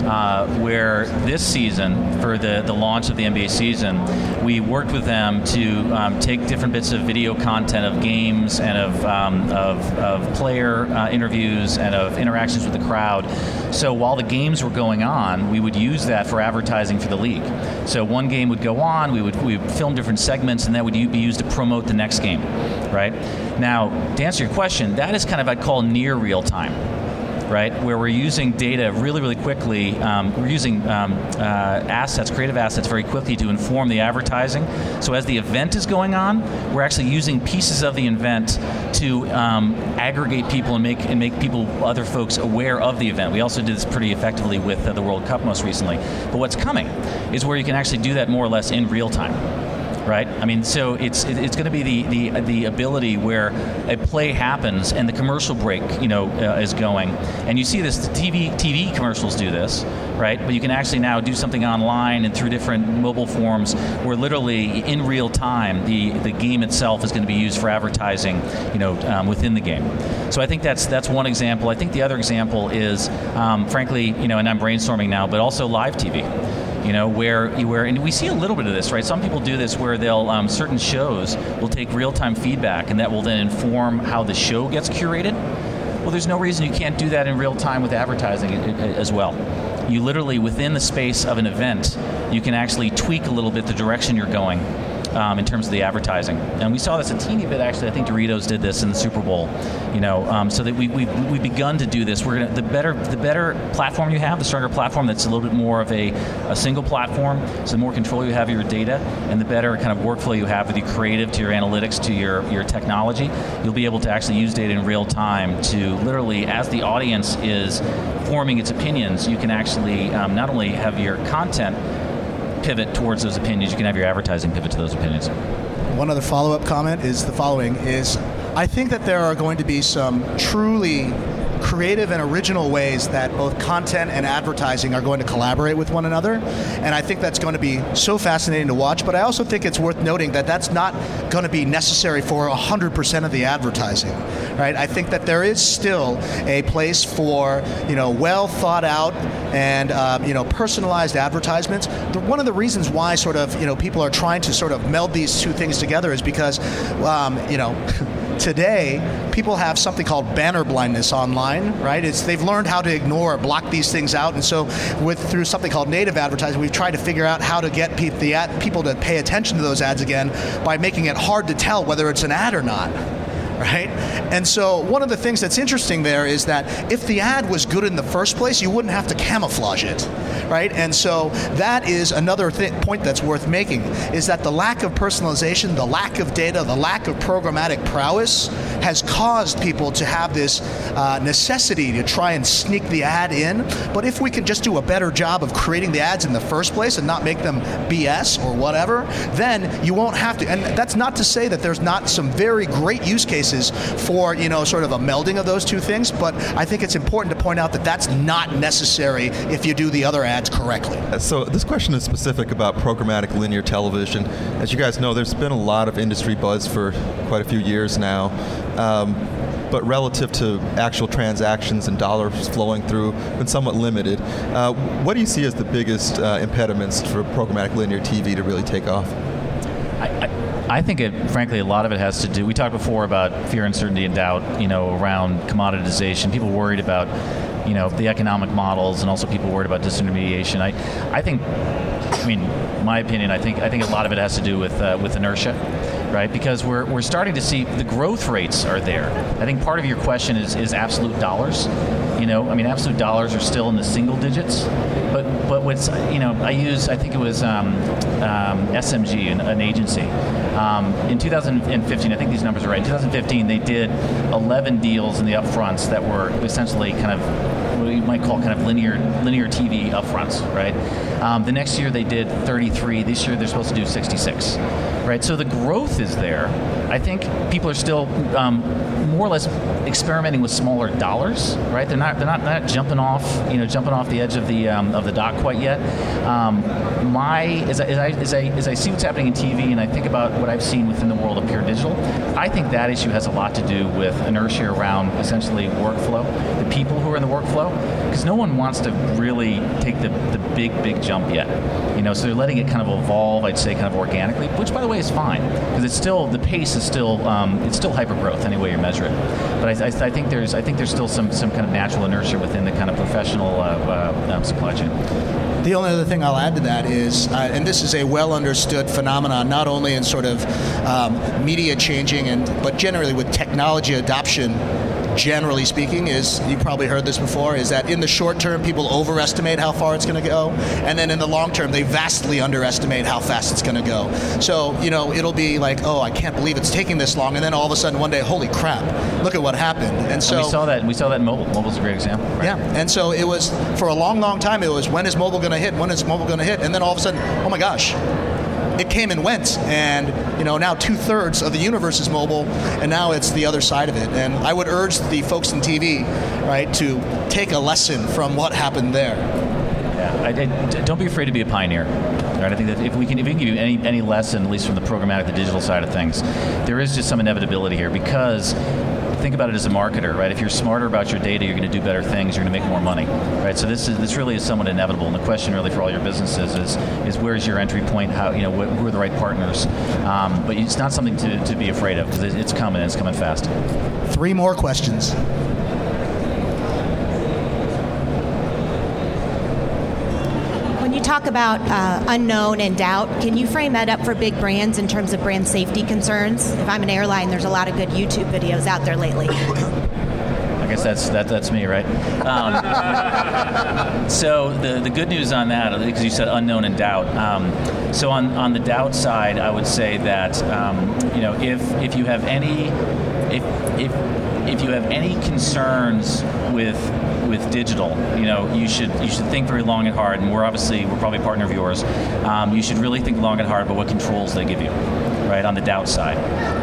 uh, where this season for the the launch of the NBA season, we worked with them to um, take different bits of video content of games and of um, of, of player uh, interviews and of interactions with the crowd. So while the games were going on, we would use that for advertising for the league. So one game would go on, we would, we would film different segments, and that would be used to promote the next game, right? Now, to answer your question, that is kind of, I'd call near real time right? Where we're using data really, really quickly. Um, we're using um, uh, assets, creative assets, very quickly to inform the advertising. So as the event is going on, we're actually using pieces of the event to um, aggregate people and make and make people, other folks, aware of the event. We also did this pretty effectively with uh, the World Cup most recently. But what's coming is where you can actually do that more or less in real time right? I mean, so it's it's going to be the, the the ability where a play happens and the commercial break, you know, uh, is going, and you see this TV TV commercials do this, right? But you can actually now do something online and through different mobile forms where literally in real time the the game itself is going to be used for advertising, you know, um, within the game. So I think that's that's one example. I think the other example is, um, frankly, you know, and I'm brainstorming now, but also live TV you know, where where and we see a little bit of this, right? Some people do this where they'll um, certain shows will take real-time feedback, and that will then inform how the show gets curated. Well, there's no reason you can't do that in real time with advertising as well. You literally, within the space of an event, you can actually tweak a little bit the direction you're going um, in terms of the advertising. And we saw this a teeny bit actually. I think Doritos did this in the Super Bowl. You know, um, so that we we we've begun to do this. We're gonna the better the better platform you have, the stronger platform that's a little bit more of a, a single platform. So the more control you have of your data, and the better kind of workflow you have with your creative to your analytics to your your technology, you'll be able to actually use data in real time to literally as the audience is forming its opinions, you can actually um, not only have your content pivot towards those opinions, you can have your advertising pivot to those opinions. One other follow-up comment is the following: is I think that there are going to be some truly creative and original ways that both content and advertising are going to collaborate with one another. And I think that's going to be so fascinating to watch. But I also think it's worth noting that that's not going to be necessary for 100% of the advertising, right? I think that there is still a place for, you know, well thought out and, um, you know, personalized advertisements. The, one of the reasons why sort of, you know, people are trying to sort of meld these two things together is because, um, you know, today people have something called banner blindness online, right? It's they've learned how to ignore, or block these things out, and so with through something called native advertising, we've tried to figure out how to get pe- the ad, people to pay attention to those ads again by making it hard to tell whether it's an ad or not right? And so one of the things that's interesting there is that if the ad was good in the first place, you wouldn't have to camouflage it, right? And so that is another th- point that's worth making is that the lack of personalization, the lack of data, the lack of programmatic prowess has caused people to have this uh, necessity to try and sneak the ad in. But if we can just do a better job of creating the ads in the first place and not make them BS or whatever, then you won't have to. And that's not to say that there's not some very great use cases for you know sort of a melding of those two things. But I think it's important to point out that that's not necessary if you do the other ads correctly. So this question is specific about programmatic linear television. As you guys know, there's been a lot of industry buzz for quite a few years now. Um, but relative to actual transactions and dollars flowing through, been somewhat limited. Uh, what do you see as the biggest uh, impediments for programmatic linear TV to really take off? I, I, I think it, frankly, a lot of it has to do. We talked before about fear, uncertainty, and doubt. You know, around commoditization. People worried about, you know, the economic models, and also people worried about disintermediation. I, I think, I mean, my opinion. I think I think a lot of it has to do with uh, with inertia right? Because we're, we're starting to see the growth rates are there. I think part of your question is, is absolute dollars. You know, I mean, absolute dollars are still in the single digits, but but what's you know, I use I think it was um, um, SMG, an, an agency. Um, in 2015, I think these numbers are right. In 2015, they did 11 deals in the upfronts that were essentially kind of what you might call kind of linear linear TV upfronts, right? Um, the next year they did 33. This year they're supposed to do 66, right? So the growth is there. I think people are still um, more or less experimenting with smaller dollars, right? They're not they're not, not jumping off you know jumping off the edge of the um, of the dock quite yet. Um, my as I, as I, as I as I see what's happening in TV and I think about what I've seen within the world of pure digital, I think that issue has a lot to do with inertia around essentially workflow, the people who are in the workflow, because no one wants to really take the, the big big jump yet. You know, so they're letting it kind of evolve. I'd say kind of organically, which by the way is fine because it's still the pace still um, it's still hyper growth any way you measure it. But I, I, I, think there's I think there's still some some kind of natural inertia within the kind of professional uh, uh, um, supply chain. The only other thing I'll add to that is, uh, and this is a well understood phenomenon, not only in sort of um, media changing, and but generally with technology adoption generally speaking, is you probably heard this before, is that in the short term, people overestimate how far it's going to go, and then in the long term, they vastly underestimate how fast it's going to go. So, you know, it'll be like, oh, I can't believe it's taking this long, and then all of a sudden one day, holy crap, look at what happened. And so and we saw that. We saw that in mobile. Mobile's a great example. Right? Yeah, and so it was for a long, long time. It was when is mobile going to hit? When is mobile going to hit? And then all of a sudden, oh my gosh, it came and went, and you know now two thirds of the universe is mobile, and now it's the other side of it. And I would urge the folks in TV, right, to take a lesson from what happened there. Yeah, I, I, don't be afraid to be a pioneer. Right? I think that if we can, if we can give you any, any lesson, at least from the programmatic, the digital side of things, there is just some inevitability here because think about it as a marketer, right? If you're smarter about your data, you're going to do better things. You're going to make more money, right? So this is this really is somewhat inevitable. And the question really for all your businesses is is where's your entry point? How you know wh- who are the right partners? Um, but it's not something to, to be afraid of because it's coming. It's coming fast. Three more questions. Talk about uh, unknown and doubt. Can you frame that up for big brands in terms of brand safety concerns? If I'm an airline, there's a lot of good YouTube videos out there lately. I guess that's that, that's me, right? Um, so the the good news on that, because you said unknown and doubt. Um, so on on the doubt side, I would say that um, you know if if you have any if if if you have any concerns with with digital, you know, you should you should think very long and hard. And we're obviously we're probably a partner of yours. Um, you should really think long and hard about what controls they give you, right? On the doubt side,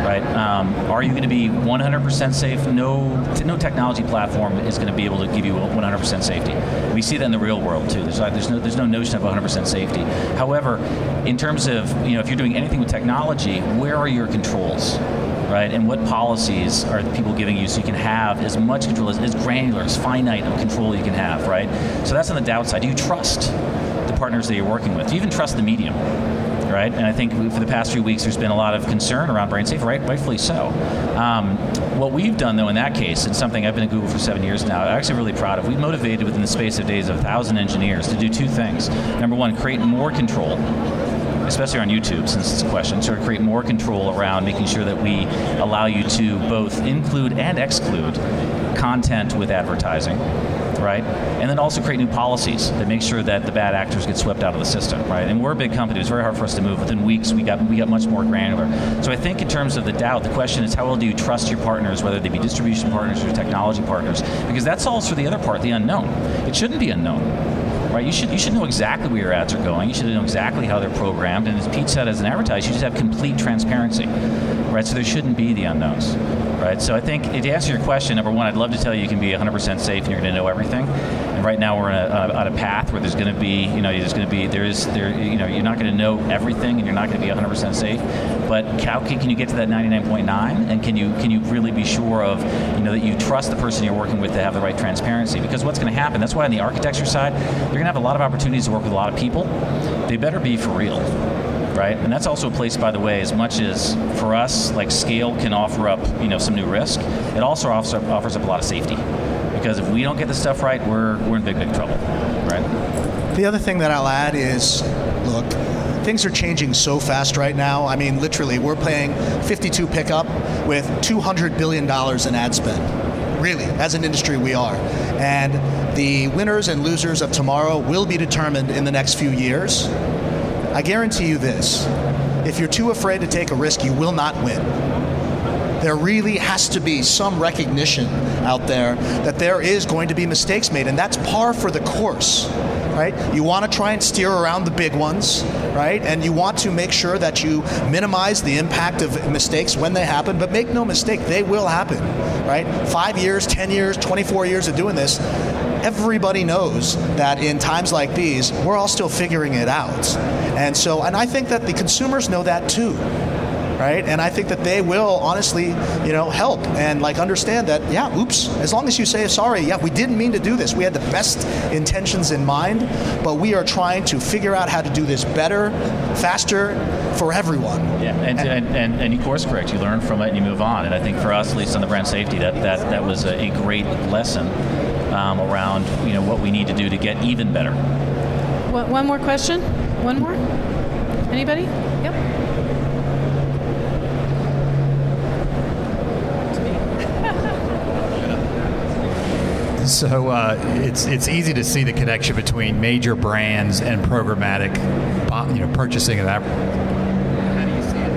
right? Um, are you going to be 100% safe? No, no technology platform is going to be able to give you 100% safety. We see that in the real world too. There's, there's no there's no notion of 100% safety. However, in terms of you know if you're doing anything with technology, where are your controls? Right? And what policies are people giving you so you can have as much control, as, as granular, as finite of control you can have, right? So that's on the doubt side. Do you trust the partners that you're working with? Do you even trust the medium? Right, and I think for the past few weeks, there's been a lot of concern around brand safety, right? Rightfully so. Um, what we've done, though, in that case, and something I've been at Google for seven years now, I'm actually really proud of. We motivated within the space of days of a thousand engineers to do two things. Number one, create more control especially on YouTube, since it's a question, sort of create more control around making sure that we allow you to both include and exclude content with advertising right? And then also create new policies that make sure that the bad actors get swept out of the system, right? And we're a big company; it's very hard for us to move. Within weeks, we got we got much more granular. So I think in terms of the doubt, the question is how well do you trust your partners, whether they be distribution partners or technology partners? Because that solves for the other part, the unknown. It shouldn't be unknown right? You should you should know exactly where your ads are going. You should know exactly how they're programmed. And as Pete said, as an advertiser, you just have complete transparency, right? So there shouldn't be the unknowns, right? So I think to answer your question, number one, I'd love to tell you you can be 100% safe and you're going to know everything. Right now we're a, on a path where there's going to be, you know, there's going to be there is there, you know, you're not going to know everything and you're not going to be 100% safe. But how can, can you get to that 99.9? And can you can you really be sure of, you know, that you trust the person you're working with to have the right transparency? Because what's going to happen? That's why on the architecture side, you're going to have a lot of opportunities to work with a lot of people. They better be for real right? And that's also a place, by the way, as much as for us, like scale can offer up, you know, some new risk, it also offers up, offers up a lot of safety. Because if we don't get the stuff right, we're, we're in big, big trouble, right? The other thing that I'll add is, look, things are changing so fast right now. I mean, literally, we're playing 52 pickup with $200 billion in ad spend really, as an industry, we are. And the winners and losers of tomorrow will be determined in the next few years. I guarantee you this if you're too afraid to take a risk, you will not win. There really has to be some recognition out there that there is going to be mistakes made, and that's par for the course right? You want to try and steer around the big ones, right? And you want to make sure that you minimize the impact of mistakes when they happen, but make no mistake, they will happen, right? Five years, 10 years, 24 years of doing this, everybody knows that in times like these, we're all still figuring it out. And so, and I think that the consumers know that too right? And I think that they will honestly, you know, help and like understand that, yeah, oops, as long as you say sorry, yeah, we didn't mean to do this. We had the best intentions in mind, but we are trying to figure out how to do this better, faster for everyone. Yeah, and, and, and, and you course correct, you learn from it and you move on. And I think for us, at least on the brand safety, that, that, that was a, a great lesson um, around, you know, what we need to do to get even better. One more question? One more? Anybody? Yep. So uh, it's it's easy to see the connection between major brands and programmatic, you know, purchasing of that. How do you see it?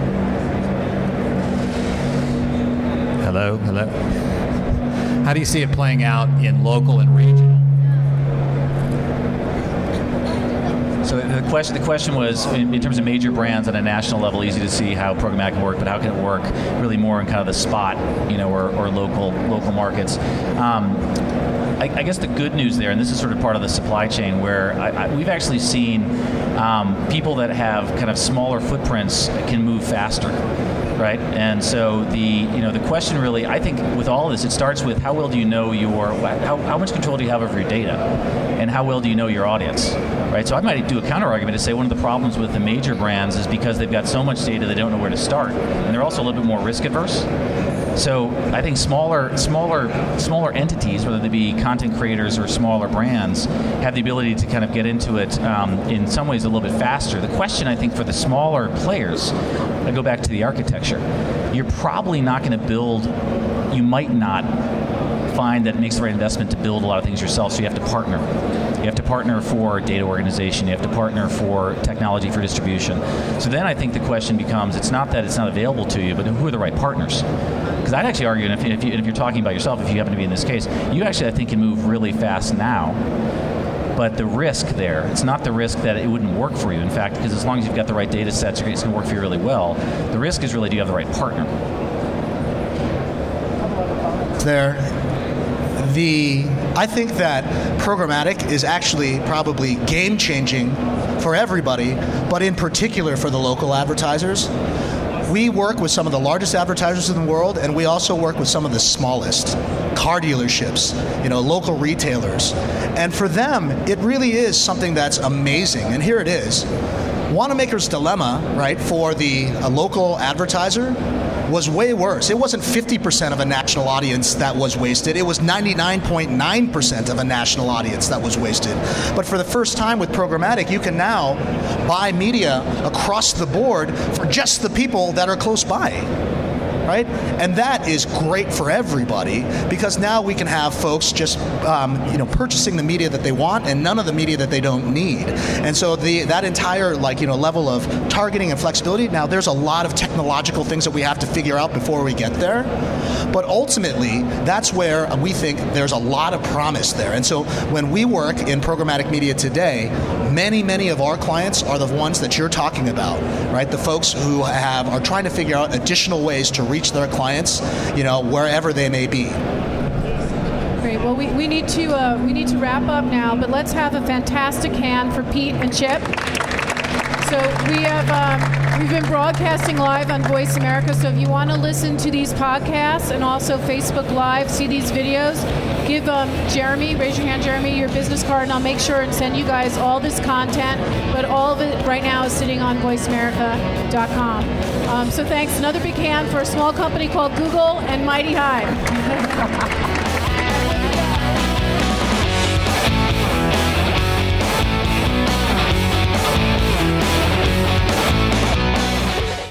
Hello, hello. How do you see it playing out in local and regional? So the question, the question was, in, in, terms of major brands on a national level, easy to see how programmatic can work, but how can it work really more in kind of the spot, you know, or, or local local markets? Um, I, I, guess the good news there, and this is sort of part of the supply chain, where I, I, we've actually seen um, people that have kind of smaller footprints can move faster right? And so the you know the question really, I think with all this, it starts with how well do you know your how, how much control do you have over your data, and how well do you know your audience, right? So I might do a counter argument to say one of the problems with the major brands is because they've got so much data they don't know where to start, and they're also a little bit more risk adverse. So I think smaller, smaller, smaller entities, whether they be content creators or smaller brands, have the ability to kind of get into it um, in some ways a little bit faster. The question I think for the smaller players, I go back to the architecture. You're probably not going to build. You might not find that it makes the right investment to build a lot of things yourself, so you have to partner. You have to partner for data organization, you have to partner for technology for distribution. So then I think the question becomes it's not that it's not available to you, but who are the right partners? Because I'd actually argue, if, if, you, if you're talking about yourself, if you happen to be in this case, you actually, I think, can move really fast now but the risk there, it's not the risk that it wouldn't work for you. In fact, because as long as you've got the right data sets, it's going to work for you really well. The risk is really do you have the right partner? There the I think that programmatic is actually probably game changing for everybody, but in particular for the local advertisers. We work with some of the largest advertisers in the world, and we also work with some of the smallest car dealerships, you know, local retailers. And for them, it really is something that's amazing. And here it is. Wanamaker's dilemma, right, for the uh, local advertiser was way worse. It wasn't 50% of a national audience that was wasted, it was 99.9% of a national audience that was wasted. But for the first time with programmatic, you can now buy media across the board for just the people that are close by right? And that is great for everybody because now we can have folks just um, you know purchasing the media that they want and none of the media that they don't need. And so the that entire like you know level of targeting and flexibility. Now there's a lot of technological things that we have to figure out before we get there, but ultimately that's where we think there's a lot of promise there. And so when we work in programmatic media today, many many of our clients are the ones that you're talking about, right? The folks who have are trying to figure out additional ways to reach reach their clients, you know, wherever they may be. Great. Well, we, we need to uh, we need to wrap up now, but let's have a fantastic hand for Pete and Chip. So we have um, we've been broadcasting live on VoiceAmerica. So if you want to listen to these podcasts and also Facebook Live, see these videos, give um, Jeremy, raise your hand, Jeremy, your business card, and I'll make sure and send you guys all this content. But all of it right now is sitting on VoiceAmerica.com. Um, so thanks. Another big hand for a small company called Google and MightyHive.